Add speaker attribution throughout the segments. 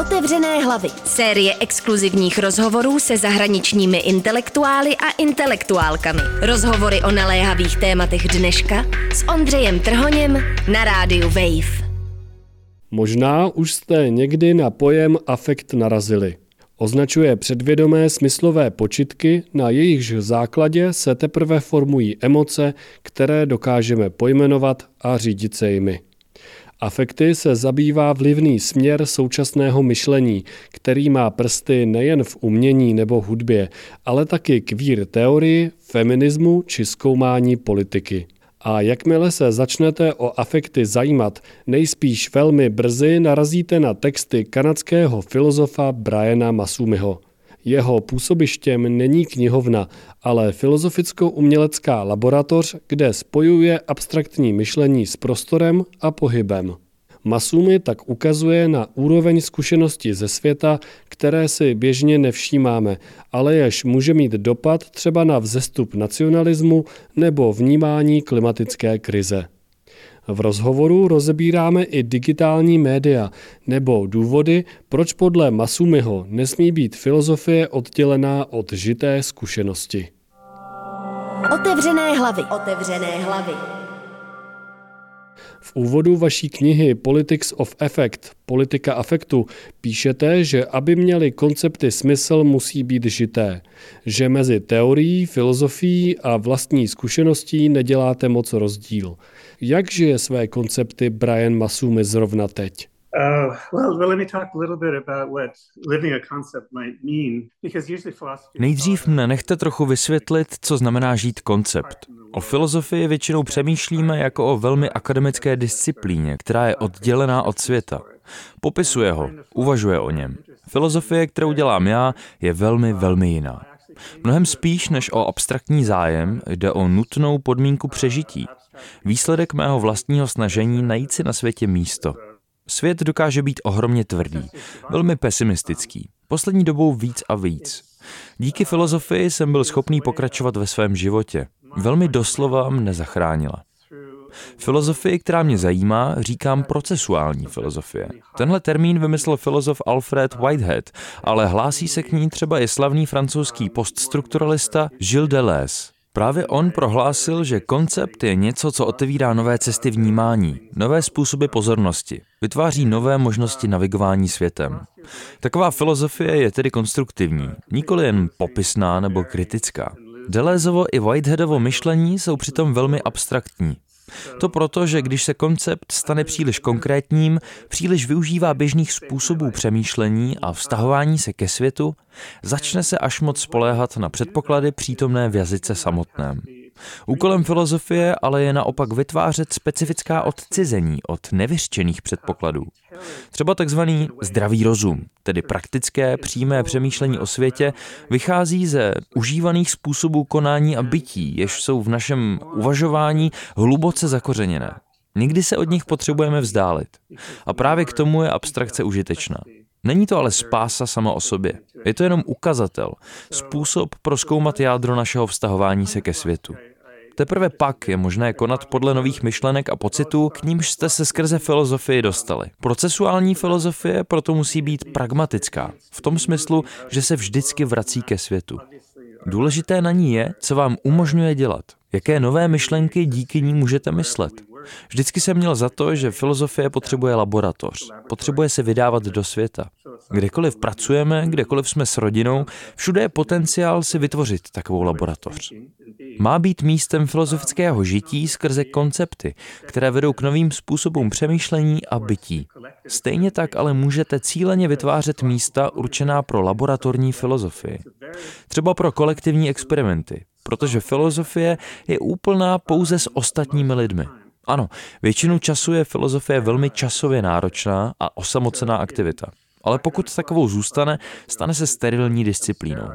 Speaker 1: Otevřené hlavy. Série exkluzivních rozhovorů se zahraničními intelektuály a intelektuálkami. Rozhovory o naléhavých tématech dneška s Ondřejem Trhoněm na rádiu Wave.
Speaker 2: Možná už jste někdy na pojem afekt narazili. Označuje předvědomé smyslové počitky, na jejichž základě se teprve formují emoce, které dokážeme pojmenovat a řídit se jimi. Afekty se zabývá vlivný směr současného myšlení, který má prsty nejen v umění nebo hudbě, ale taky kvír teorii, feminismu či zkoumání politiky. A jakmile se začnete o afekty zajímat, nejspíš velmi brzy narazíte na texty kanadského filozofa Briana Masumiho. Jeho působištěm není knihovna, ale filozoficko-umělecká laboratoř, kde spojuje abstraktní myšlení s prostorem a pohybem. Masumi tak ukazuje na úroveň zkušenosti ze světa, které si běžně nevšímáme, ale jež může mít dopad třeba na vzestup nacionalismu nebo vnímání klimatické krize. V rozhovoru rozebíráme i digitální média nebo důvody, proč podle Masumiho nesmí být filozofie oddělená od žité zkušenosti.
Speaker 1: Otevřené hlavy. Otevřené hlavy.
Speaker 2: V úvodu vaší knihy Politics of Effect, politika afektu, píšete, že aby měly koncepty smysl, musí být žité. Že mezi teorií, filozofií a vlastní zkušeností neděláte moc rozdíl. Jak žije své koncepty Brian Masumi zrovna teď? Uh,
Speaker 3: Nejdřív mne nechte trochu vysvětlit, co znamená žít koncept. O filozofii většinou přemýšlíme jako o velmi akademické disciplíně, která je oddělená od světa. Popisuje ho, uvažuje o něm. Filozofie, kterou dělám já, je velmi, velmi jiná. Mnohem spíš než o abstraktní zájem jde o nutnou podmínku přežití. Výsledek mého vlastního snažení najít si na světě místo. Svět dokáže být ohromně tvrdý, velmi pesimistický. Poslední dobou víc a víc. Díky filozofii jsem byl schopný pokračovat ve svém životě. Velmi doslova mne zachránila. Filozofii, která mě zajímá, říkám procesuální filozofie. Tenhle termín vymyslel filozof Alfred Whitehead, ale hlásí se k ní třeba i slavný francouzský poststrukturalista Gilles Deleuze. Právě on prohlásil, že koncept je něco, co otevírá nové cesty vnímání, nové způsoby pozornosti, vytváří nové možnosti navigování světem. Taková filozofie je tedy konstruktivní, nikoli jen popisná nebo kritická. Delézovo i Whiteheadovo myšlení jsou přitom velmi abstraktní. To proto, že když se koncept stane příliš konkrétním, příliš využívá běžných způsobů přemýšlení a vztahování se ke světu, začne se až moc spoléhat na předpoklady přítomné v jazyce samotném. Úkolem filozofie ale je naopak vytvářet specifická odcizení od nevyřčených předpokladů. Třeba takzvaný zdravý rozum, tedy praktické, přímé přemýšlení o světě, vychází ze užívaných způsobů konání a bytí, jež jsou v našem uvažování hluboce zakořeněné. Nikdy se od nich potřebujeme vzdálit. A právě k tomu je abstrakce užitečná. Není to ale spása sama o sobě. Je to jenom ukazatel, způsob proskoumat jádro našeho vztahování se ke světu. Teprve pak je možné konat podle nových myšlenek a pocitů, k nímž jste se skrze filozofii dostali. Procesuální filozofie proto musí být pragmatická, v tom smyslu, že se vždycky vrací ke světu. Důležité na ní je, co vám umožňuje dělat. Jaké nové myšlenky díky ní můžete myslet? Vždycky jsem měl za to, že filozofie potřebuje laboratoř, potřebuje se vydávat do světa. Kdekoliv pracujeme, kdekoliv jsme s rodinou, všude je potenciál si vytvořit takovou laboratoř. Má být místem filozofického žití skrze koncepty, které vedou k novým způsobům přemýšlení a bytí. Stejně tak ale můžete cíleně vytvářet místa určená pro laboratorní filozofii. Třeba pro kolektivní experimenty, protože filozofie je úplná pouze s ostatními lidmi. Ano, většinu času je filozofie velmi časově náročná a osamocená aktivita. Ale pokud takovou zůstane, stane se sterilní disciplínou.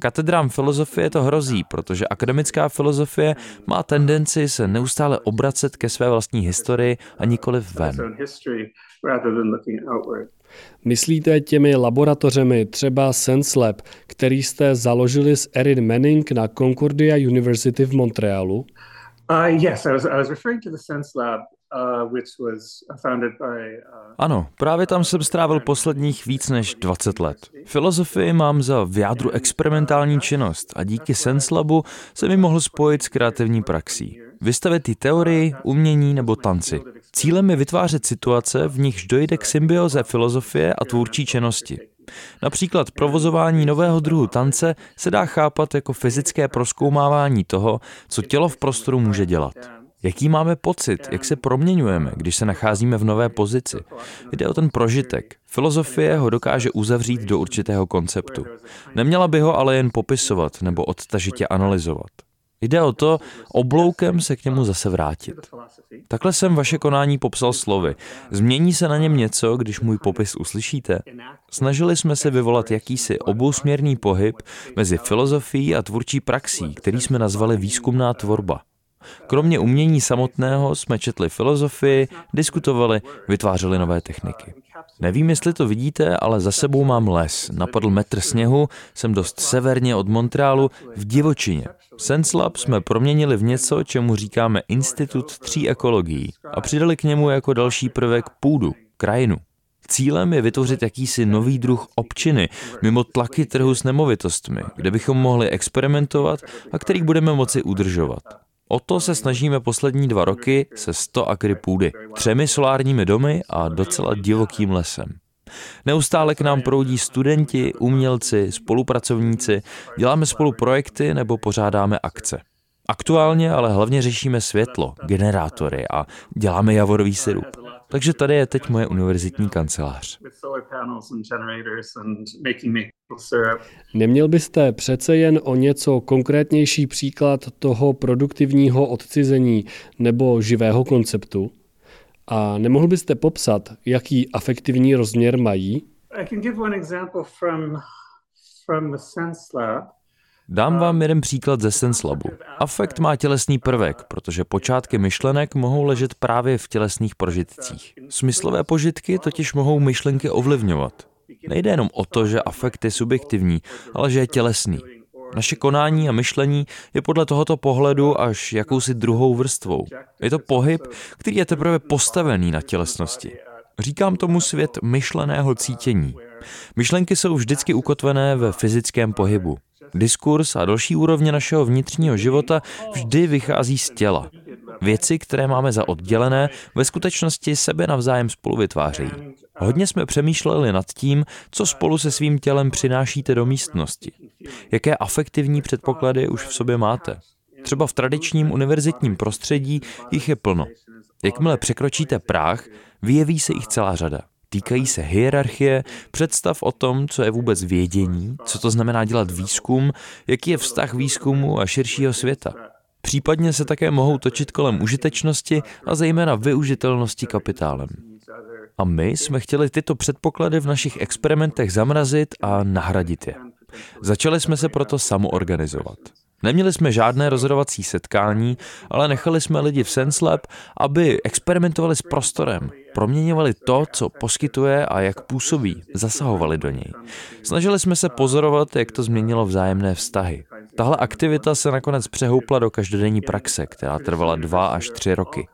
Speaker 3: Katedrám filozofie to hrozí, protože akademická filozofie má tendenci se neustále obracet ke své vlastní historii a nikoliv ven.
Speaker 2: Myslíte těmi laboratořemi třeba SenseLab, který jste založili s Erin Manning na Concordia University v Montrealu?
Speaker 3: Ano, právě tam jsem strávil posledních víc než 20 let. Filozofii mám za v jádru experimentální činnost a díky SenseLabu se mi mohl spojit s kreativní praxí. Vystavit ty teorii, umění nebo tanci. Cílem je vytvářet situace, v nichž dojde k symbioze filozofie a tvůrčí činnosti. Například provozování nového druhu tance se dá chápat jako fyzické proskoumávání toho, co tělo v prostoru může dělat. Jaký máme pocit, jak se proměňujeme, když se nacházíme v nové pozici? Jde o ten prožitek. Filozofie ho dokáže uzavřít do určitého konceptu. Neměla by ho ale jen popisovat nebo odtažitě analyzovat. Jde o to obloukem se k němu zase vrátit. Takhle jsem vaše konání popsal slovy. Změní se na něm něco, když můj popis uslyšíte? Snažili jsme se vyvolat jakýsi obousměrný pohyb mezi filozofií a tvůrčí praxí, který jsme nazvali výzkumná tvorba. Kromě umění samotného jsme četli filozofii, diskutovali, vytvářeli nové techniky. Nevím, jestli to vidíte, ale za sebou mám les. Napadl metr sněhu, jsem dost severně od Montrealu, v divočině. SenseLab jsme proměnili v něco, čemu říkáme Institut tří ekologií a přidali k němu jako další prvek půdu, krajinu. Cílem je vytvořit jakýsi nový druh občiny mimo tlaky trhu s nemovitostmi, kde bychom mohli experimentovat a který budeme moci udržovat. O to se snažíme poslední dva roky se 100 akry půdy, třemi solárními domy a docela divokým lesem. Neustále k nám proudí studenti, umělci, spolupracovníci, děláme spolu projekty nebo pořádáme akce. Aktuálně ale hlavně řešíme světlo, generátory a děláme javorový syrup. Takže tady je teď moje univerzitní kancelář.
Speaker 2: Neměl byste přece jen o něco konkrétnější příklad toho produktivního odcizení nebo živého konceptu? A nemohl byste popsat, jaký afektivní rozměr mají? I can give one example from,
Speaker 3: from the Sense Lab. Dám vám jeden příklad ze SenseLabu. Afekt má tělesný prvek, protože počátky myšlenek mohou ležet právě v tělesných prožitcích. Smyslové požitky totiž mohou myšlenky ovlivňovat. Nejde jenom o to, že afekt je subjektivní, ale že je tělesný. Naše konání a myšlení je podle tohoto pohledu až jakousi druhou vrstvou. Je to pohyb, který je teprve postavený na tělesnosti. Říkám tomu svět myšleného cítění. Myšlenky jsou vždycky ukotvené ve fyzickém pohybu. Diskurs a další úrovně našeho vnitřního života vždy vychází z těla. Věci, které máme za oddělené, ve skutečnosti sebe navzájem spolu vytvářejí. Hodně jsme přemýšleli nad tím, co spolu se svým tělem přinášíte do místnosti. Jaké afektivní předpoklady už v sobě máte. Třeba v tradičním univerzitním prostředí jich je plno. Jakmile překročíte práh, vyjeví se jich celá řada. Týkají se hierarchie, představ o tom, co je vůbec vědění, co to znamená dělat výzkum, jaký je vztah výzkumu a širšího světa. Případně se také mohou točit kolem užitečnosti a zejména využitelnosti kapitálem. A my jsme chtěli tyto předpoklady v našich experimentech zamrazit a nahradit je. Začali jsme se proto samoorganizovat. Neměli jsme žádné rozhodovací setkání, ale nechali jsme lidi v SenseLab, aby experimentovali s prostorem, proměňovali to, co poskytuje a jak působí, zasahovali do něj. Snažili jsme se pozorovat, jak to změnilo vzájemné vztahy. Tahle aktivita se nakonec přehoupla do každodenní praxe, která trvala dva až tři roky.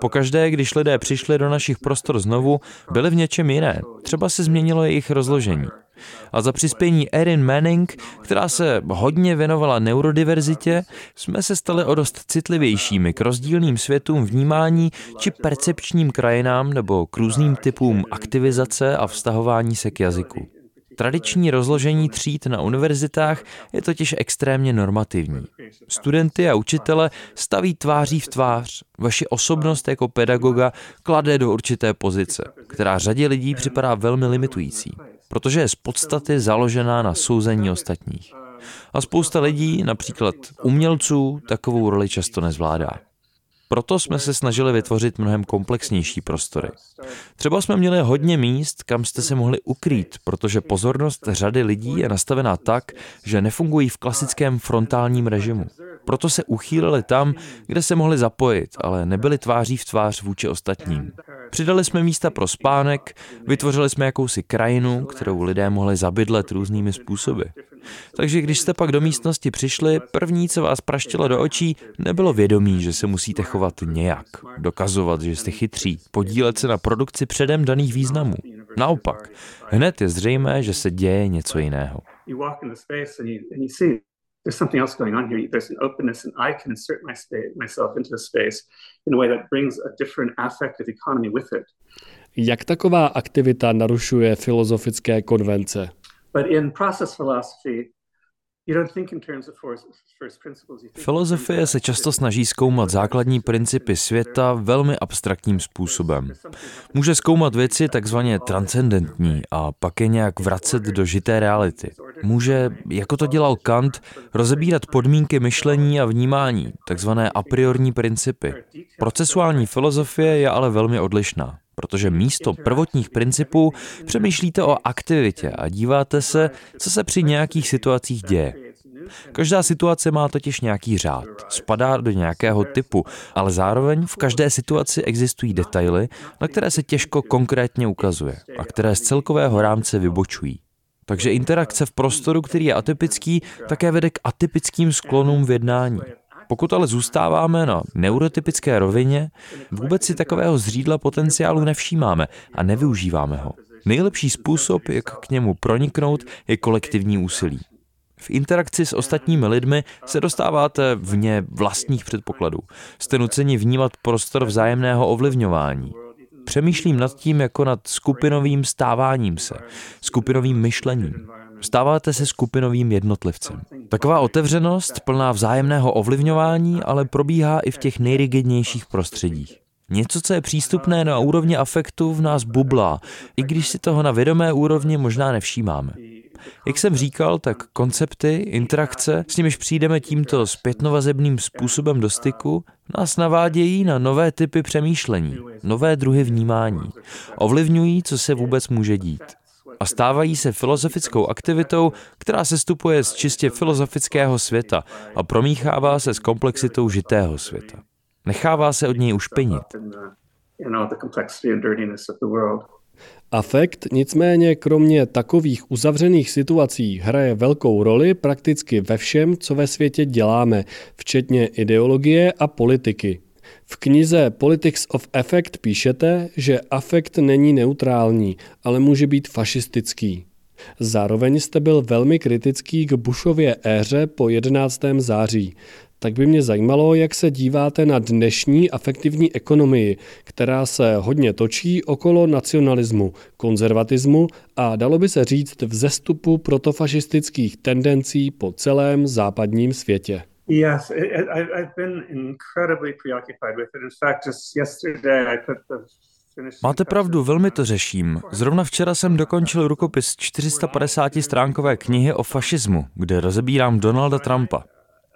Speaker 3: Pokaždé, když lidé přišli do našich prostor znovu, byli v něčem jiné. Třeba se změnilo jejich rozložení. A za přispění Erin Manning, která se hodně věnovala neurodiverzitě, jsme se stali o dost citlivějšími k rozdílným světům vnímání či percepčním krajinám nebo k různým typům aktivizace a vztahování se k jazyku. Tradiční rozložení tříd na univerzitách je totiž extrémně normativní. Studenty a učitele staví tváří v tvář. Vaši osobnost jako pedagoga klade do určité pozice, která řadě lidí připadá velmi limitující protože je z podstaty založená na souzení ostatních. A spousta lidí, například umělců, takovou roli často nezvládá. Proto jsme se snažili vytvořit mnohem komplexnější prostory. Třeba jsme měli hodně míst, kam jste se mohli ukrýt, protože pozornost řady lidí je nastavená tak, že nefungují v klasickém frontálním režimu. Proto se uchýlili tam, kde se mohli zapojit, ale nebyli tváří v tvář vůči ostatním. Přidali jsme místa pro spánek, vytvořili jsme jakousi krajinu, kterou lidé mohli zabydlet různými způsoby. Takže když jste pak do místnosti přišli, první, co vás praštilo do očí, nebylo vědomí, že se musíte chovat nějak, dokazovat, že jste chytří, podílet se na produkci předem daných významů. Naopak, hned je zřejmé, že se děje něco jiného. There's something else going on here. There's an openness, and I can insert my myself into the space in a way that brings a different affective economy with it.
Speaker 2: Jak taková aktivita narušuje filozofické konvence?
Speaker 3: But in process philosophy, Filozofie se často snaží zkoumat základní principy světa velmi abstraktním způsobem. Může zkoumat věci takzvaně transcendentní a pak je nějak vracet do žité reality. Může, jako to dělal Kant, rozebírat podmínky myšlení a vnímání, takzvané a priorní principy. Procesuální filozofie je ale velmi odlišná protože místo prvotních principů přemýšlíte o aktivitě a díváte se, co se při nějakých situacích děje. Každá situace má totiž nějaký řád, spadá do nějakého typu, ale zároveň v každé situaci existují detaily, na které se těžko konkrétně ukazuje a které z celkového rámce vybočují. Takže interakce v prostoru, který je atypický, také vede k atypickým sklonům v jednání. Pokud ale zůstáváme na neurotypické rovině, vůbec si takového zřídla potenciálu nevšímáme a nevyužíváme ho. Nejlepší způsob, jak k němu proniknout, je kolektivní úsilí. V interakci s ostatními lidmi se dostáváte vně vlastních předpokladů. Jste nuceni vnímat prostor vzájemného ovlivňování. Přemýšlím nad tím jako nad skupinovým stáváním se, skupinovým myšlením. Stáváte se skupinovým jednotlivcem. Taková otevřenost, plná vzájemného ovlivňování, ale probíhá i v těch nejrigidnějších prostředích. Něco, co je přístupné na úrovni afektu, v nás bublá, i když si toho na vědomé úrovni možná nevšímáme. Jak jsem říkal, tak koncepty, interakce, s nimiž přijdeme tímto zpětnovazebným způsobem do styku, nás navádějí na nové typy přemýšlení, nové druhy vnímání. Ovlivňují, co se vůbec může dít a stávají se filozofickou aktivitou, která se stupuje z čistě filozofického světa a promíchává se s komplexitou žitého světa. Nechává se od něj ušpinit.
Speaker 2: Afekt nicméně kromě takových uzavřených situací hraje velkou roli prakticky ve všem, co ve světě děláme, včetně ideologie a politiky. V knize Politics of Affect píšete, že afekt není neutrální, ale může být fašistický. Zároveň jste byl velmi kritický k Bushově éře po 11. září. Tak by mě zajímalo, jak se díváte na dnešní afektivní ekonomii, která se hodně točí okolo nacionalismu, konzervatismu a dalo by se říct vzestupu protofašistických tendencí po celém západním světě. Yes, I, I've been incredibly
Speaker 3: preoccupied with it. In fact, just yesterday I put the Máte pravdu, velmi to řeším. Zrovna včera jsem dokončil rukopis 450 stránkové knihy o fašismu, kde rozebírám Donalda Trumpa.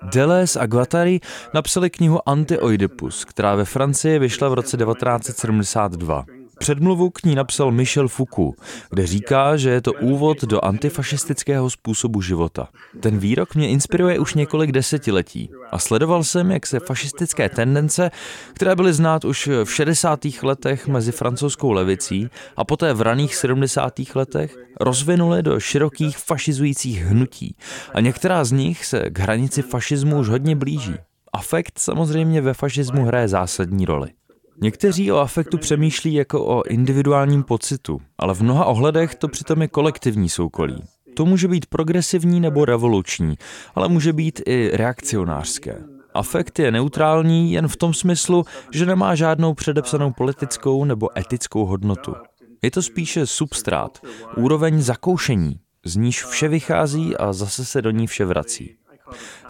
Speaker 3: Deleuze a Guattari napsali knihu Anti-Oidipus, která ve Francii vyšla v roce 1972. Předmluvu k ní napsal Michel Foucault, kde říká, že je to úvod do antifašistického způsobu života. Ten výrok mě inspiruje už několik desetiletí a sledoval jsem, jak se fašistické tendence, které byly znát už v 60. letech mezi francouzskou levicí a poté v raných 70. letech, rozvinuly do širokých fašizujících hnutí a některá z nich se k hranici fašismu už hodně blíží. Afekt samozřejmě ve fašismu hraje zásadní roli. Někteří o afektu přemýšlí jako o individuálním pocitu, ale v mnoha ohledech to přitom je kolektivní soukolí. To může být progresivní nebo revoluční, ale může být i reakcionářské. Afekt je neutrální jen v tom smyslu, že nemá žádnou předepsanou politickou nebo etickou hodnotu. Je to spíše substrát, úroveň zakoušení, z níž vše vychází a zase se do ní vše vrací.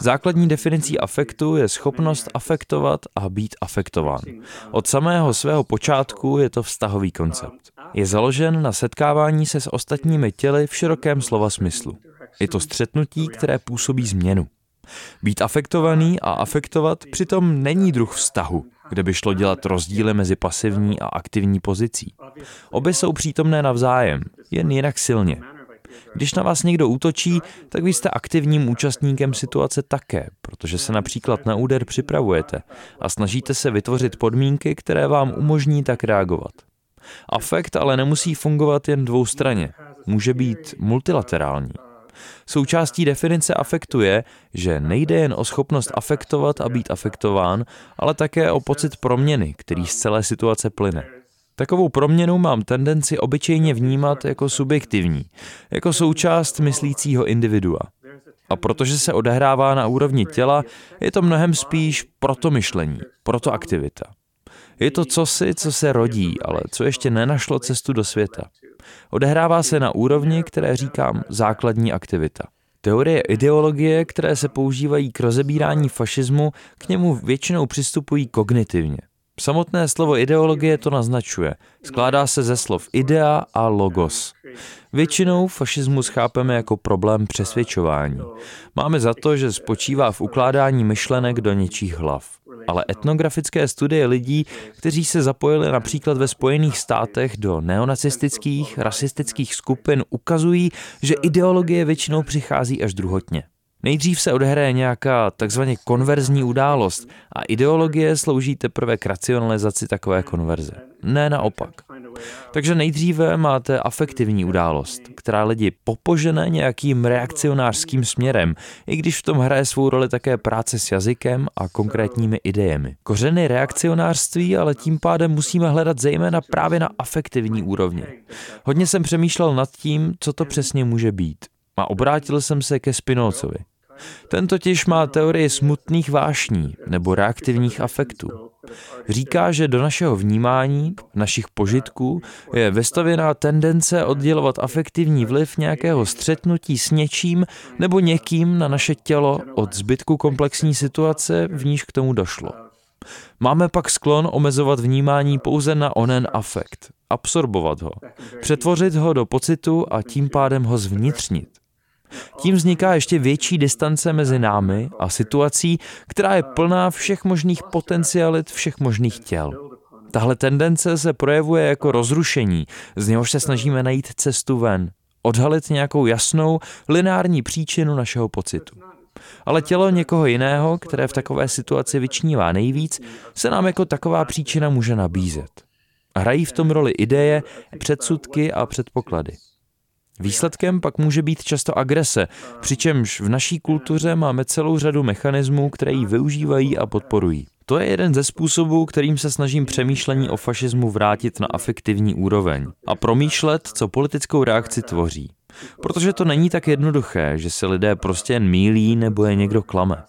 Speaker 3: Základní definicí afektu je schopnost afektovat a být afektován. Od samého svého počátku je to vztahový koncept. Je založen na setkávání se s ostatními těly v širokém slova smyslu. Je to střetnutí, které působí změnu. Být afektovaný a afektovat přitom není druh vztahu, kde by šlo dělat rozdíly mezi pasivní a aktivní pozicí. Obě jsou přítomné navzájem, jen jinak silně. Když na vás někdo útočí, tak vy jste aktivním účastníkem situace také, protože se například na úder připravujete a snažíte se vytvořit podmínky, které vám umožní tak reagovat. Afekt ale nemusí fungovat jen dvoustranně, může být multilaterální. Součástí definice afektu je, že nejde jen o schopnost afektovat a být afektován, ale také o pocit proměny, který z celé situace plyne. Takovou proměnu mám tendenci obyčejně vnímat jako subjektivní, jako součást myslícího individua. A protože se odehrává na úrovni těla, je to mnohem spíš proto myšlení, proto aktivita. Je to cosi, co se rodí, ale co ještě nenašlo cestu do světa. Odehrává se na úrovni, které říkám základní aktivita. Teorie ideologie, které se používají k rozebírání fašismu, k němu většinou přistupují kognitivně. Samotné slovo ideologie to naznačuje. Skládá se ze slov idea a logos. Většinou fašismus chápeme jako problém přesvědčování. Máme za to, že spočívá v ukládání myšlenek do něčích hlav. Ale etnografické studie lidí, kteří se zapojili například ve Spojených státech do neonacistických, rasistických skupin, ukazují, že ideologie většinou přichází až druhotně. Nejdřív se odehraje nějaká takzvaně konverzní událost a ideologie slouží teprve k racionalizaci takové konverze. Ne naopak. Takže nejdříve máte afektivní událost, která lidi popožene nějakým reakcionářským směrem, i když v tom hraje svou roli také práce s jazykem a konkrétními idejemi. Kořeny reakcionářství ale tím pádem musíme hledat zejména právě na afektivní úrovni. Hodně jsem přemýšlel nad tím, co to přesně může být. A obrátil jsem se ke Spinozovi. Ten totiž má teorii smutných vášní nebo reaktivních afektů. Říká, že do našeho vnímání, našich požitků, je vestavěná tendence oddělovat afektivní vliv nějakého střetnutí s něčím nebo někým na naše tělo od zbytku komplexní situace, v níž k tomu došlo. Máme pak sklon omezovat vnímání pouze na onen afekt, absorbovat ho, přetvořit ho do pocitu a tím pádem ho zvnitřnit. Tím vzniká ještě větší distance mezi námi a situací, která je plná všech možných potencialit všech možných těl. Tahle tendence se projevuje jako rozrušení, z něhož se snažíme najít cestu ven, odhalit nějakou jasnou, lineární příčinu našeho pocitu. Ale tělo někoho jiného, které v takové situaci vyčnívá nejvíc, se nám jako taková příčina může nabízet. Hrají v tom roli ideje, předsudky a předpoklady. Výsledkem pak může být často agrese, přičemž v naší kultuře máme celou řadu mechanismů, které ji využívají a podporují. To je jeden ze způsobů, kterým se snažím přemýšlení o fašismu vrátit na afektivní úroveň a promýšlet, co politickou reakci tvoří. Protože to není tak jednoduché, že se lidé prostě jen mílí nebo je někdo klame.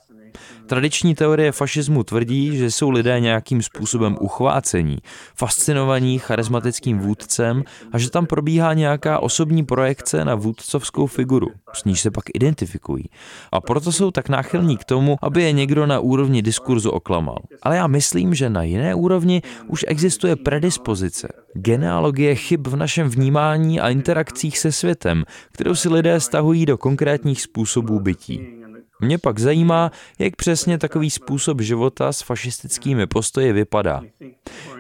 Speaker 3: Tradiční teorie fašismu tvrdí, že jsou lidé nějakým způsobem uchvácení, fascinovaní charismatickým vůdcem a že tam probíhá nějaká osobní projekce na vůdcovskou figuru, s níž se pak identifikují. A proto jsou tak náchylní k tomu, aby je někdo na úrovni diskurzu oklamal. Ale já myslím, že na jiné úrovni už existuje predispozice, genealogie chyb v našem vnímání a interakcích se světem, kterou si lidé stahují do konkrétních způsobů bytí. Mě pak zajímá, jak přesně takový způsob života s fašistickými postoji vypadá.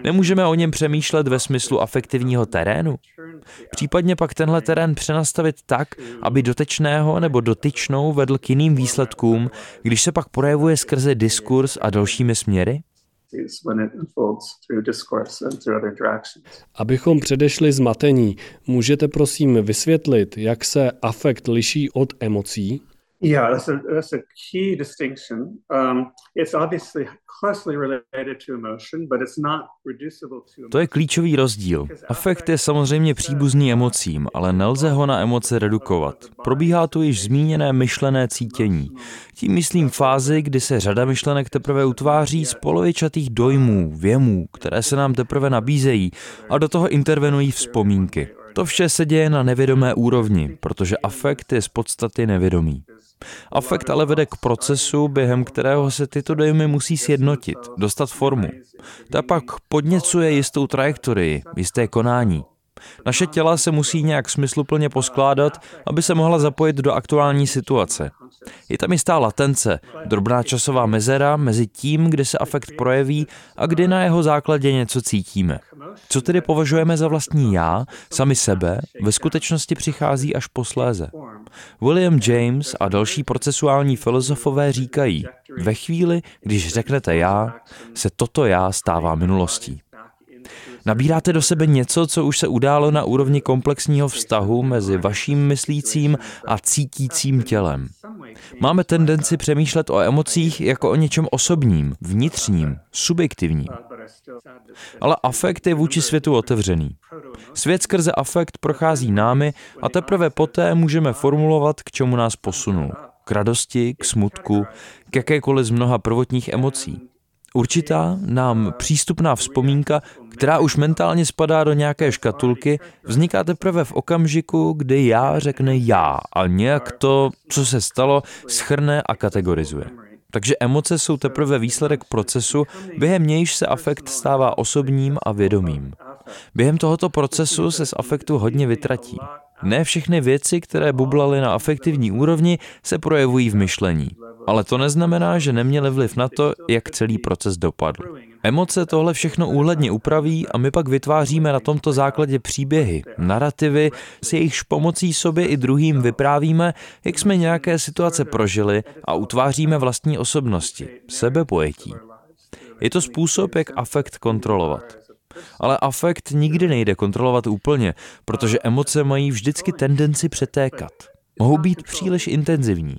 Speaker 3: Nemůžeme o něm přemýšlet ve smyslu afektivního terénu? Případně pak tenhle terén přenastavit tak, aby dotečného nebo dotyčnou vedl k jiným výsledkům, když se pak projevuje skrze diskurs a dalšími směry?
Speaker 2: Abychom předešli zmatení, můžete prosím vysvětlit, jak se afekt liší od emocí?
Speaker 4: Yeah, that's a that's a key distinction. Um, it's obviously closely related to emotion, but it's not reducible to.
Speaker 3: To je klíčový rozdíl. Afekt je samozřejmě příbuzný emocím, ale nelze ho na emoce redukovat. Probíhá tu již zmíněné myšlené cítění. Tím myslím fázi, kdy se řada myšlenek teprve utváří z polovičatých dojmů, věmů, které se nám teprve nabízejí a do toho intervenují vzpomínky. To vše se děje na nevědomé úrovni, protože afekt je z podstaty nevědomý. Afekt ale vede k procesu, během kterého se tyto dojmy musí sjednotit, dostat formu. Ta pak podněcuje jistou trajektorii, jisté konání. Naše těla se musí nějak smysluplně poskládat, aby se mohla zapojit do aktuální situace. Je tam jistá latence, drobná časová mezera mezi tím, kdy se afekt projeví a kdy na jeho základě něco cítíme. Co tedy považujeme za vlastní já, sami sebe, ve skutečnosti přichází až posléze. William James a další procesuální filozofové říkají, ve chvíli, když řeknete já, se toto já stává minulostí. Nabíráte do sebe něco, co už se událo na úrovni komplexního vztahu mezi vaším myslícím a cítícím tělem. Máme tendenci přemýšlet o emocích jako o něčem osobním, vnitřním, subjektivním. Ale afekt je vůči světu otevřený. Svět skrze afekt prochází námi a teprve poté můžeme formulovat, k čemu nás posunul. K radosti, k smutku, k jakékoliv z mnoha prvotních emocí. Určitá nám přístupná vzpomínka, která už mentálně spadá do nějaké škatulky, vzniká teprve v okamžiku, kdy já řekne já a nějak to, co se stalo, schrne a kategorizuje. Takže emoce jsou teprve výsledek procesu, během nějž se afekt stává osobním a vědomým. Během tohoto procesu se z afektu hodně vytratí. Ne všechny věci, které bublaly na afektivní úrovni, se projevují v myšlení. Ale to neznamená, že neměly vliv na to, jak celý proces dopadl. Emoce tohle všechno úhledně upraví a my pak vytváříme na tomto základě příběhy, narrativy, s jejichž pomocí sobě i druhým vyprávíme, jak jsme nějaké situace prožili a utváříme vlastní osobnosti, sebepojetí. Je to způsob, jak afekt kontrolovat. Ale afekt nikdy nejde kontrolovat úplně, protože emoce mají vždycky tendenci přetékat. Mohou být příliš intenzivní.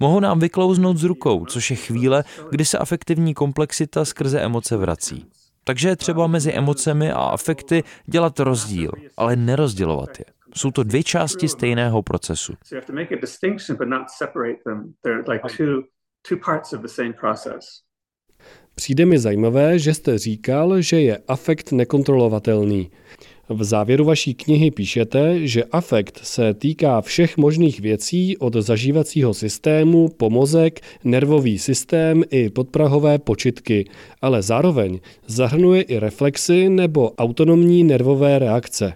Speaker 3: Mohou nám vyklouznout z rukou, což je chvíle, kdy se afektivní komplexita skrze emoce vrací. Takže je třeba mezi emocemi a afekty dělat rozdíl, ale nerozdělovat je. Jsou to dvě části stejného procesu.
Speaker 2: Přijde mi zajímavé, že jste říkal, že je afekt nekontrolovatelný. V závěru vaší knihy píšete, že afekt se týká všech možných věcí od zažívacího systému, pomozek, nervový systém i podprahové počitky, ale zároveň zahrnuje i reflexy nebo autonomní nervové reakce.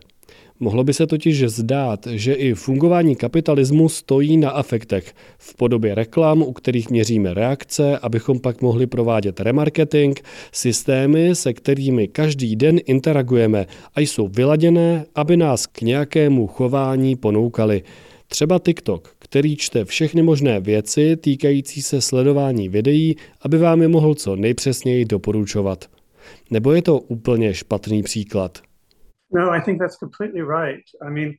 Speaker 2: Mohlo by se totiž zdát, že i fungování kapitalismu stojí na afektech v podobě reklam, u kterých měříme reakce, abychom pak mohli provádět remarketing, systémy, se kterými každý den interagujeme a jsou vyladěné, aby nás k nějakému chování ponoukali. Třeba TikTok, který čte všechny možné věci týkající se sledování videí, aby vám je mohl co nejpřesněji doporučovat. Nebo je to úplně špatný příklad?
Speaker 4: No, I think that's completely right. I mean,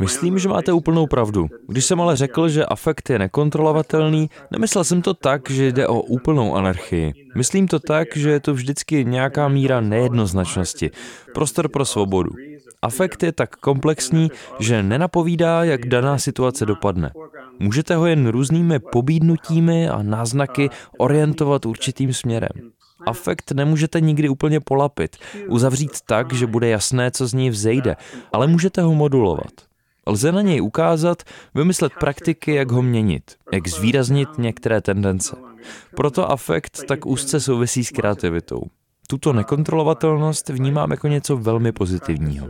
Speaker 3: Myslím, že máte úplnou pravdu. Když jsem ale řekl, že afekt je nekontrolovatelný, nemyslel jsem to tak, že jde o úplnou anarchii. Myslím to tak, že je to vždycky nějaká míra nejednoznačnosti, prostor pro svobodu. Afekt je tak komplexní, že nenapovídá, jak daná situace dopadne. Můžete ho jen různými pobídnutími a náznaky orientovat určitým směrem. Afekt nemůžete nikdy úplně polapit, uzavřít tak, že bude jasné, co z něj vzejde, ale můžete ho modulovat. Lze na něj ukázat, vymyslet praktiky, jak ho měnit, jak zvýraznit některé tendence. Proto afekt tak úzce souvisí s kreativitou. Tuto nekontrolovatelnost vnímám jako něco velmi pozitivního.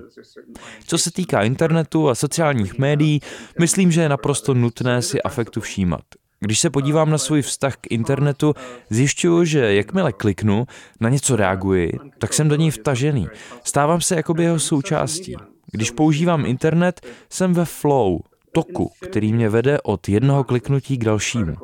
Speaker 3: Co se týká internetu a sociálních médií, myslím, že je naprosto nutné si afektu všímat. Když se podívám na svůj vztah k internetu, zjišťuju, že jakmile kliknu, na něco reaguji, tak jsem do něj vtažený. Stávám se jakoby jeho součástí. Když používám internet, jsem ve flow, toku, který mě vede od jednoho kliknutí k dalšímu.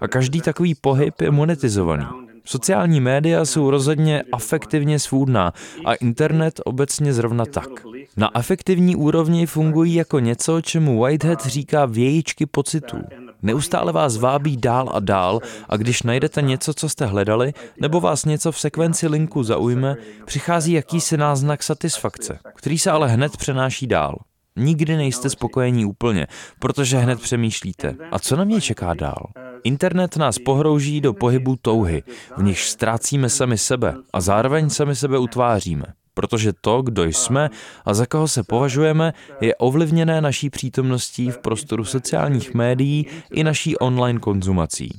Speaker 3: A každý takový pohyb je monetizovaný. Sociální média jsou rozhodně afektivně svůdná a internet obecně zrovna tak. Na afektivní úrovni fungují jako něco, čemu Whitehead říká vějíčky pocitů. Neustále vás vábí dál a dál a když najdete něco, co jste hledali, nebo vás něco v sekvenci linku zaujme, přichází jakýsi náznak satisfakce, který se ale hned přenáší dál. Nikdy nejste spokojení úplně, protože hned přemýšlíte, a co na mě čeká dál? Internet nás pohrouží do pohybu touhy, v nichž ztrácíme sami sebe a zároveň sami sebe utváříme protože to, kdo jsme a za koho se považujeme, je ovlivněné naší přítomností v prostoru sociálních médií i naší online konzumací.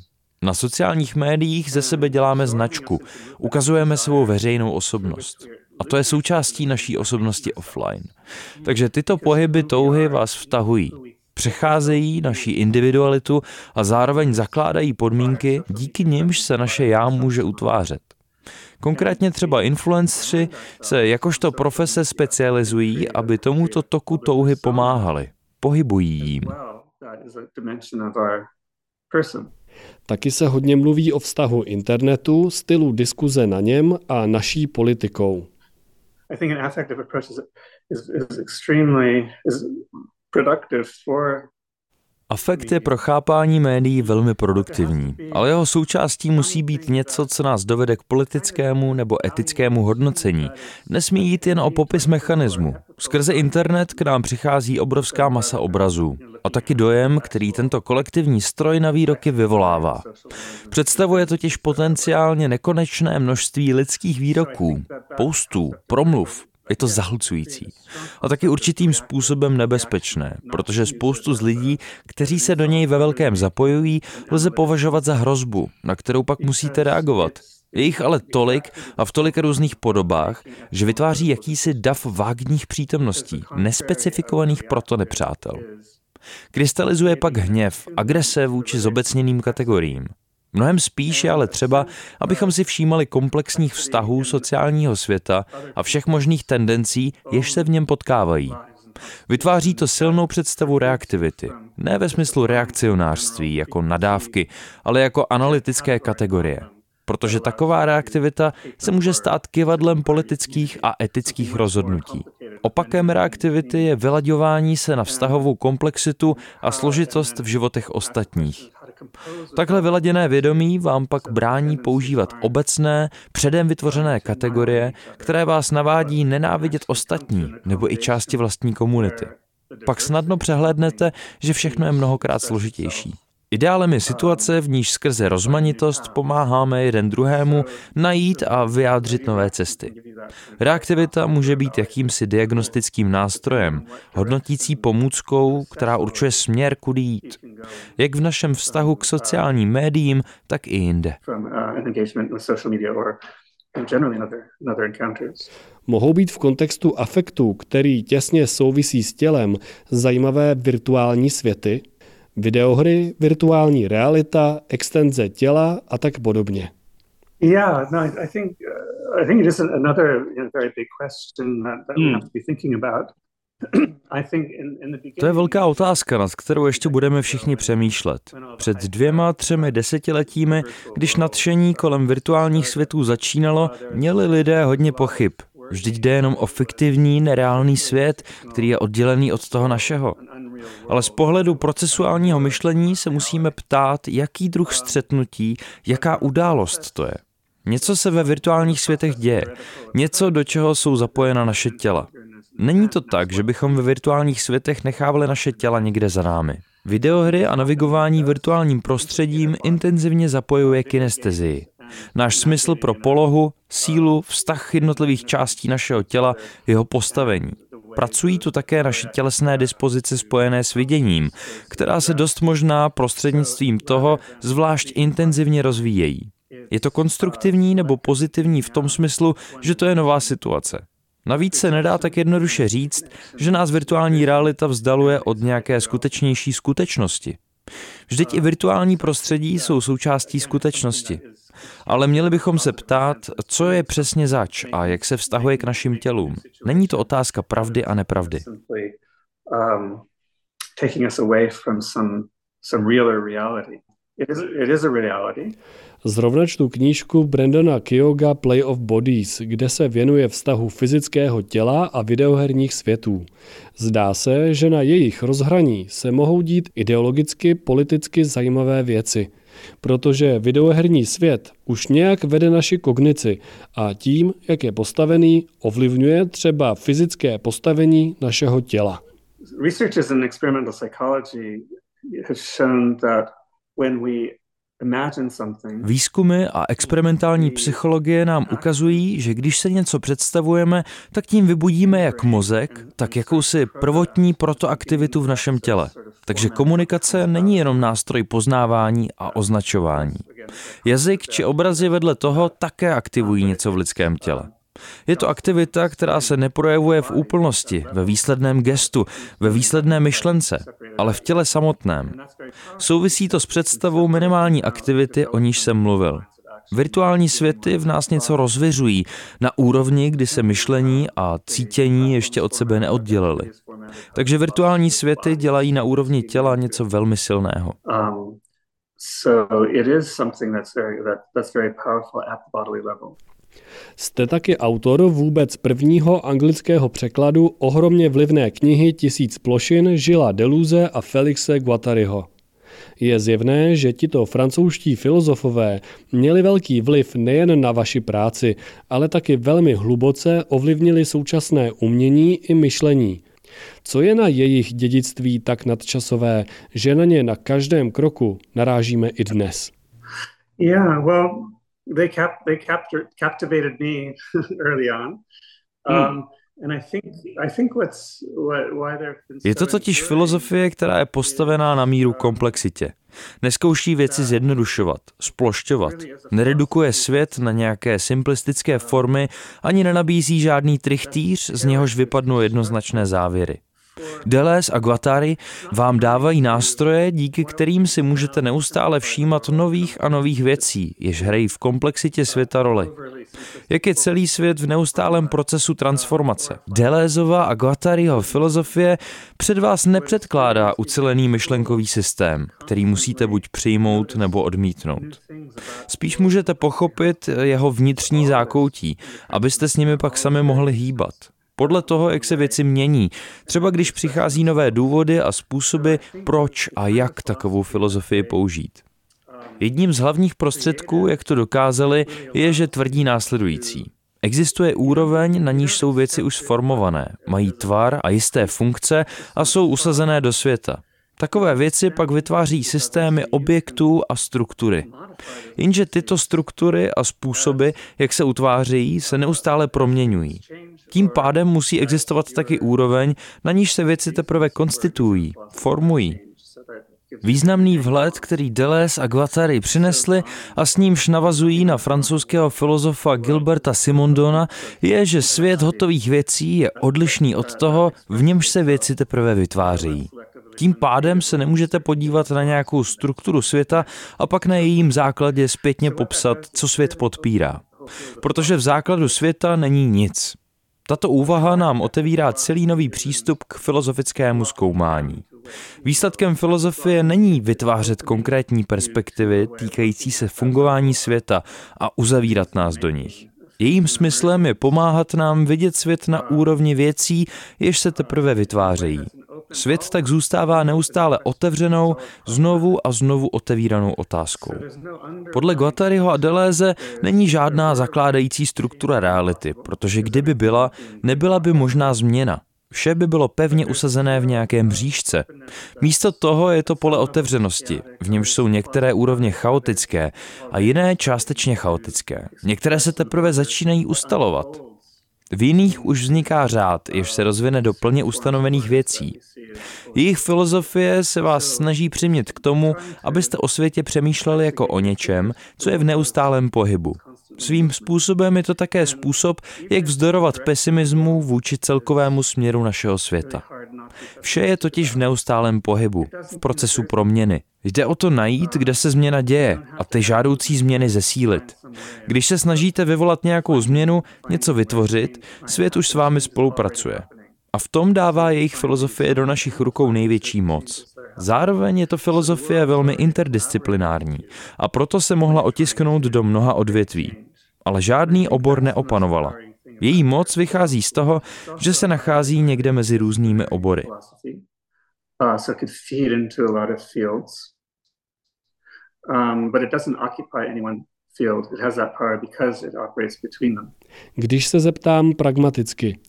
Speaker 3: Na sociálních médiích ze sebe děláme značku, ukazujeme svou veřejnou osobnost. A to je součástí naší osobnosti offline. Takže tyto pohyby touhy vás vtahují. Přecházejí naší individualitu a zároveň zakládají podmínky, díky nimž se naše já může utvářet. Konkrétně třeba influencři se jakožto profese specializují, aby tomuto toku touhy pomáhali. Pohybují jím.
Speaker 2: Taky se hodně mluví o vztahu internetu, stylu diskuze na něm a naší politikou. I think an affective approach is, is, is extremely is
Speaker 3: productive for Afekt je pro chápání médií velmi produktivní, ale jeho součástí musí být něco, co nás dovede k politickému nebo etickému hodnocení. Nesmí jít jen o popis mechanismu. Skrze internet k nám přichází obrovská masa obrazů a taky dojem, který tento kolektivní stroj na výroky vyvolává. Představuje totiž potenciálně nekonečné množství lidských výroků, postů, promluv, je to zahlcující. A taky určitým způsobem nebezpečné, protože spoustu z lidí, kteří se do něj ve velkém zapojují, lze považovat za hrozbu, na kterou pak musíte reagovat. Je jich ale tolik a v tolik různých podobách, že vytváří jakýsi dav vágních přítomností, nespecifikovaných proto nepřátel. Krystalizuje pak hněv, agrese vůči zobecněným kategoriím. Mnohem spíš je ale třeba, abychom si všímali komplexních vztahů sociálního světa a všech možných tendencí, jež se v něm potkávají. Vytváří to silnou představu reaktivity, ne ve smyslu reakcionářství jako nadávky, ale jako analytické kategorie. Protože taková reaktivita se může stát kivadlem politických a etických rozhodnutí. Opakem reaktivity je vylaďování se na vztahovou komplexitu a složitost v životech ostatních. Takhle vyladěné vědomí vám pak brání používat obecné, předem vytvořené kategorie, které vás navádí nenávidět ostatní nebo i části vlastní komunity. Pak snadno přehlédnete, že všechno je mnohokrát složitější. Ideálem je situace, v níž skrze rozmanitost pomáháme jeden druhému najít a vyjádřit nové cesty. Reaktivita může být jakýmsi diagnostickým nástrojem, hodnotící pomůckou, která určuje směr, kudy jít. Jak v našem vztahu k sociálním médiím, tak i jinde.
Speaker 2: Mohou být v kontextu afektu, který těsně souvisí s tělem, zajímavé virtuální světy? Videohry, virtuální realita, extenze těla a tak podobně. Yeah, no, I think uh, I think it is another you know, very big question that, that we hmm. have to be thinking about.
Speaker 3: To je velká otázka, nad kterou ještě budeme všichni přemýšlet. Před dvěma, třemi desetiletími, když nadšení kolem virtuálních světů začínalo, měli lidé hodně pochyb. Vždyť jde jenom o fiktivní, nereálný svět, který je oddělený od toho našeho. Ale z pohledu procesuálního myšlení se musíme ptát, jaký druh střetnutí, jaká událost to je. Něco se ve virtuálních světech děje, něco, do čeho jsou zapojena naše těla. Není to tak, že bychom ve virtuálních světech nechávali naše těla někde za námi. Videohry a navigování virtuálním prostředím intenzivně zapojuje kinestezii. Náš smysl pro polohu, sílu, vztah jednotlivých částí našeho těla, jeho postavení. Pracují tu také naše tělesné dispozice spojené s viděním, která se dost možná prostřednictvím toho zvlášť intenzivně rozvíjejí. Je to konstruktivní nebo pozitivní v tom smyslu, že to je nová situace. Navíc se nedá tak jednoduše říct, že nás virtuální realita vzdaluje od nějaké skutečnější skutečnosti. Vždyť i virtuální prostředí jsou součástí skutečnosti. Ale měli bychom se ptát, co je přesně zač a jak se vztahuje k našim tělům. Není to otázka pravdy a nepravdy. Um,
Speaker 2: Zrovna čtu knížku Brandona Kyoga Play of Bodies, kde se věnuje vztahu fyzického těla a videoherních světů. Zdá se, že na jejich rozhraní se mohou dít ideologicky, politicky zajímavé věci – protože videoherní svět už nějak vede naši kognici a tím, jak je postavený, ovlivňuje třeba fyzické postavení našeho těla. Researchers in experimental psychology have shown that when we
Speaker 3: Výzkumy a experimentální psychologie nám ukazují, že když se něco představujeme, tak tím vybudíme jak mozek, tak jakousi prvotní protoaktivitu v našem těle. Takže komunikace není jenom nástroj poznávání a označování. Jazyk či obrazy vedle toho také aktivují něco v lidském těle. Je to aktivita, která se neprojevuje v úplnosti, ve výsledném gestu, ve výsledné myšlence, ale v těle samotném. Souvisí to s představou minimální aktivity, o níž jsem mluvil. Virtuální světy v nás něco rozvěřují na úrovni, kdy se myšlení a cítění ještě od sebe neoddělili. Takže virtuální světy dělají na úrovni těla něco velmi silného. Um, so it is something that's very, that, that's very powerful at the bodily level. Jste taky autor vůbec prvního anglického překladu ohromně vlivné knihy Tisíc plošin Žila Deluze a Felixe Guattariho. Je zjevné, že tito francouzští filozofové měli velký vliv nejen na vaši práci, ale taky velmi hluboce ovlivnili současné umění i myšlení. Co je na jejich dědictví tak nadčasové, že na ně na každém kroku narážíme i dnes?
Speaker 4: Yeah, well, they cap they captured captivated me early on. Hmm. Um,
Speaker 3: je to totiž filozofie, která je postavená na míru komplexitě. Neskouší věci zjednodušovat, splošťovat, neredukuje svět na nějaké simplistické formy, ani nenabízí žádný trichtýř, z něhož vypadnou jednoznačné závěry. Deleuze a Guattari vám dávají nástroje, díky kterým si můžete neustále všímat nových a nových věcí, jež hrají v komplexitě světa roli. Jak je celý svět v neustálém procesu transformace. Deleuzeova a Guattariho filozofie před vás nepředkládá ucelený myšlenkový systém, který musíte buď přijmout nebo odmítnout. Spíš můžete pochopit jeho vnitřní zákoutí, abyste s nimi pak sami mohli hýbat podle toho, jak se věci mění. Třeba když přichází nové důvody a způsoby, proč a jak takovou filozofii použít. Jedním z hlavních prostředků, jak to dokázali, je, že tvrdí následující. Existuje úroveň, na níž jsou věci už sformované, mají tvar a jisté funkce a jsou usazené do světa. Takové věci pak vytváří systémy objektů a struktury. Jenže tyto struktury a způsoby, jak se utvářejí, se neustále proměňují. Tím pádem musí existovat taky úroveň, na níž se věci teprve konstituují, formují. Významný vhled, který Deleuze a Guattari přinesli a s nímž navazují na francouzského filozofa Gilberta Simondona, je, že svět hotových věcí je odlišný od toho, v němž se věci teprve vytvářejí. Tím pádem se nemůžete podívat na nějakou strukturu světa a pak na jejím základě zpětně popsat, co svět podpírá. Protože v základu světa není nic. Tato úvaha nám otevírá celý nový přístup k filozofickému zkoumání. Výsledkem filozofie není vytvářet konkrétní perspektivy týkající se fungování světa a uzavírat nás do nich. Jejím smyslem je pomáhat nám vidět svět na úrovni věcí, jež se teprve vytvářejí. Svět tak zůstává neustále otevřenou, znovu a znovu otevíranou otázkou. Podle Guattariho a Deleuze není žádná zakládající struktura reality, protože kdyby byla, nebyla by možná změna. Vše by bylo pevně usazené v nějakém mřížce. Místo toho je to pole otevřenosti, v němž jsou některé úrovně chaotické a jiné částečně chaotické. Některé se teprve začínají ustalovat. V jiných už vzniká řád, jež se rozvine do plně ustanovených věcí. Jejich filozofie se vás snaží přimět k tomu, abyste o světě přemýšleli jako o něčem, co je v neustálém pohybu. Svým způsobem je to také způsob, jak vzdorovat pesimismu vůči celkovému směru našeho světa. Vše je totiž v neustálém pohybu, v procesu proměny. Jde o to najít, kde se změna děje a ty žádoucí změny zesílit. Když se snažíte vyvolat nějakou změnu, něco vytvořit, svět už s vámi spolupracuje. A v tom dává jejich filozofie do našich rukou největší moc. Zároveň je to filozofie velmi interdisciplinární a proto se mohla otisknout do mnoha odvětví. Ale žádný obor neopanovala. Její moc vychází z toho, že se nachází někde mezi různými obory.
Speaker 2: Když se zeptám pragmaticky,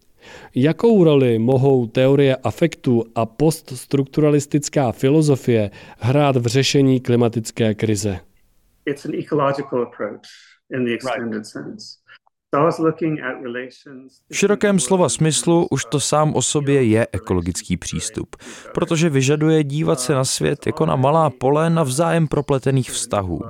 Speaker 2: Jakou roli mohou teorie afektu a poststrukturalistická filozofie hrát v řešení klimatické krize?
Speaker 4: it's an ecological approach in the extended right. sense.
Speaker 3: V širokém slova smyslu už to sám o sobě je ekologický přístup, protože vyžaduje dívat se na svět jako na malá pole navzájem propletených vztahů.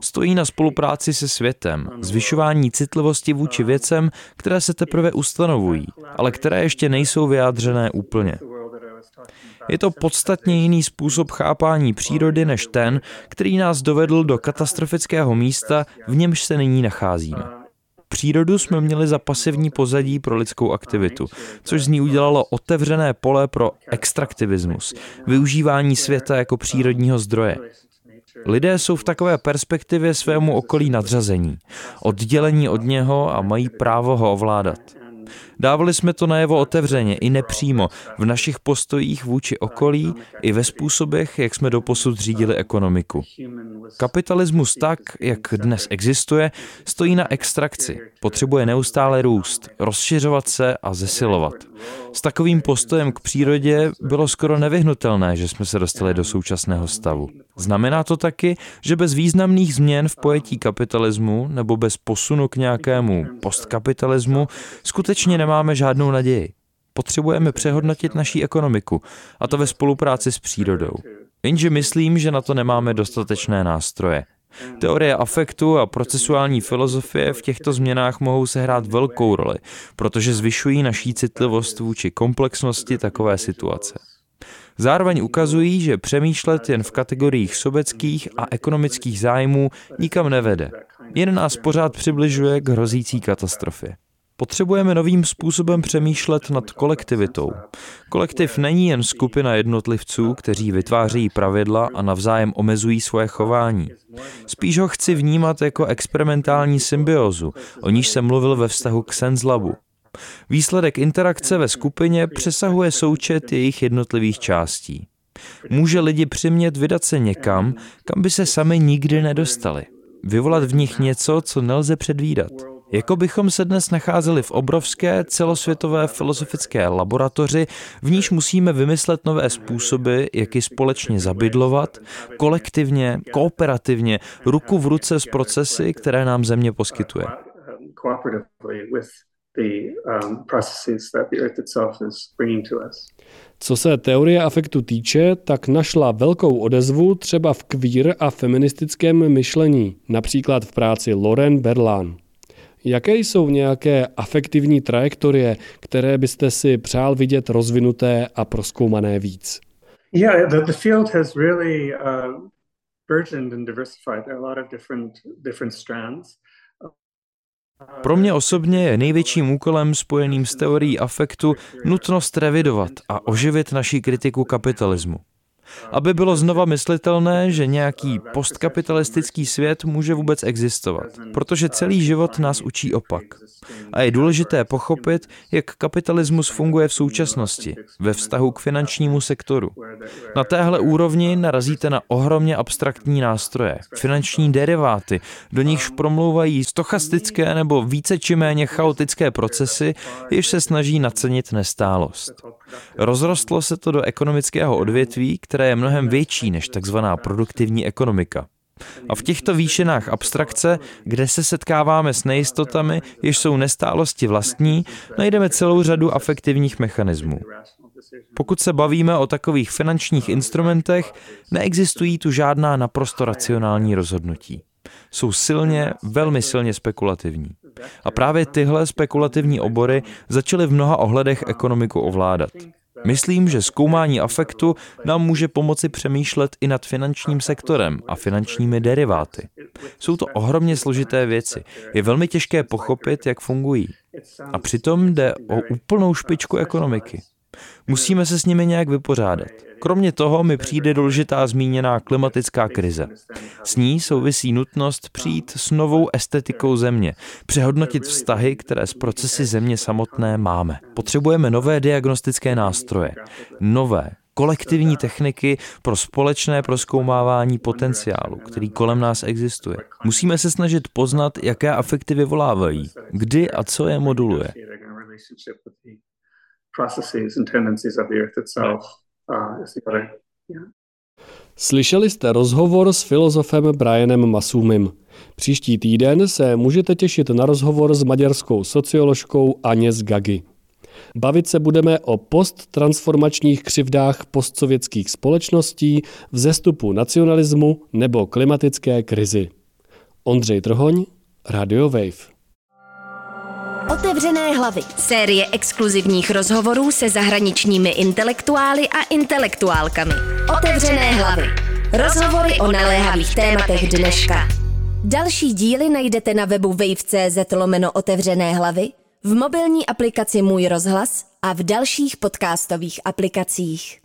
Speaker 3: Stojí na spolupráci se světem, zvyšování citlivosti vůči věcem, které se teprve ustanovují, ale které ještě nejsou vyjádřené úplně. Je to podstatně jiný způsob chápání přírody než ten, který nás dovedl do katastrofického místa, v němž se nyní nacházíme. Přírodu jsme měli za pasivní pozadí pro lidskou aktivitu, což z ní udělalo otevřené pole pro extraktivismus, využívání světa jako přírodního zdroje. Lidé jsou v takové perspektivě svému okolí nadřazení, oddělení od něho a mají právo ho ovládat. Dávali jsme to najevo otevřeně i nepřímo v našich postojích vůči okolí i ve způsobech, jak jsme doposud řídili ekonomiku. Kapitalismus tak, jak dnes existuje, stojí na extrakci. Potřebuje neustále růst, rozšiřovat se a zesilovat. S takovým postojem k přírodě bylo skoro nevyhnutelné, že jsme se dostali do současného stavu. Znamená to taky, že bez významných změn v pojetí kapitalismu nebo bez posunu k nějakému postkapitalismu skutečně nemáme žádnou naději. Potřebujeme přehodnotit naší ekonomiku, a to ve spolupráci s přírodou. Jenže myslím, že na to nemáme dostatečné nástroje. Teorie afektu a procesuální filozofie v těchto změnách mohou sehrát velkou roli, protože zvyšují naší citlivost vůči komplexnosti takové situace. Zároveň ukazují, že přemýšlet jen v kategoriích sobeckých a ekonomických zájmů nikam nevede. Jen nás pořád přibližuje k hrozící katastrofě. Potřebujeme novým způsobem přemýšlet nad kolektivitou. Kolektiv není jen skupina jednotlivců, kteří vytvářejí pravidla a navzájem omezují svoje chování. Spíš ho chci vnímat jako experimentální symbiozu, o níž jsem mluvil ve vztahu k Senzlabu. Výsledek interakce ve skupině přesahuje součet jejich jednotlivých částí. Může lidi přimět vydat se někam, kam by se sami nikdy nedostali. Vyvolat v nich něco, co nelze předvídat. Jako bychom se dnes nacházeli v obrovské celosvětové filozofické laboratoři, v níž musíme vymyslet nové způsoby, jak ji společně zabydlovat, kolektivně, kooperativně, ruku v ruce s procesy, které nám země poskytuje.
Speaker 2: Co se teorie afektu týče, tak našla velkou odezvu třeba v queer a feministickém myšlení, například v práci Loren Berlan. Jaké jsou nějaké afektivní trajektorie, které byste si přál vidět rozvinuté a proskoumané víc?
Speaker 4: Yeah, the, the field has really uh, burgeoned and diversified. There are a lot of different, different strands.
Speaker 3: Pro mě osobně je největším úkolem spojeným s teorií afektu nutnost revidovat a oživit naší kritiku kapitalismu aby bylo znova myslitelné, že nějaký postkapitalistický svět může vůbec existovat, protože celý život nás učí opak. A je důležité pochopit, jak kapitalismus funguje v současnosti, ve vztahu k finančnímu sektoru. Na téhle úrovni narazíte na ohromně abstraktní nástroje, finanční deriváty, do nichž promlouvají stochastické nebo více či méně chaotické procesy, jež se snaží nacenit nestálost. Rozrostlo se to do ekonomického odvětví, které je mnohem větší než takzvaná produktivní ekonomika. A v těchto výšinách abstrakce, kde se setkáváme s nejistotami, jež jsou nestálosti vlastní, najdeme celou řadu afektivních mechanismů. Pokud se bavíme o takových finančních instrumentech, neexistují tu žádná naprosto racionální rozhodnutí. Jsou silně, velmi silně spekulativní. A právě tyhle spekulativní obory začaly v mnoha ohledech ekonomiku ovládat. Myslím, že zkoumání afektu nám může pomoci přemýšlet i nad finančním sektorem a finančními deriváty. Jsou to ohromně složité věci. Je velmi těžké pochopit, jak fungují. A přitom jde o úplnou špičku ekonomiky. Musíme se s nimi nějak vypořádat. Kromě toho mi přijde důležitá zmíněná klimatická krize. S ní souvisí nutnost přijít s novou estetikou země, přehodnotit vztahy, které s procesy země samotné máme. Potřebujeme nové diagnostické nástroje, nové, kolektivní techniky pro společné proskoumávání potenciálu, který kolem nás existuje. Musíme se snažit poznat, jaké afekty vyvolávají, kdy a co je moduluje
Speaker 2: processes and tendencies of the earth itself uh, is the other. Yeah. Slyšeli jste rozhovor s filozofem Brianem Masumim. Příští týden se můžete těšit na rozhovor s maďarskou socioložkou Aněz Gagi. Bavit se budeme o posttransformačních křivdách postsovětských společností, vzestupu nacionalismu nebo klimatické krizi. Ondřej Trhoň, Radio Wave.
Speaker 1: Otevřené hlavy. Série exkluzivních rozhovorů se zahraničními intelektuály a intelektuálkami. Otevřené hlavy. Rozhovory o naléhavých tématech dneška. Další díly najdete na webu wave.cz lomeno otevřené hlavy, v mobilní aplikaci Můj rozhlas a v dalších podcastových aplikacích.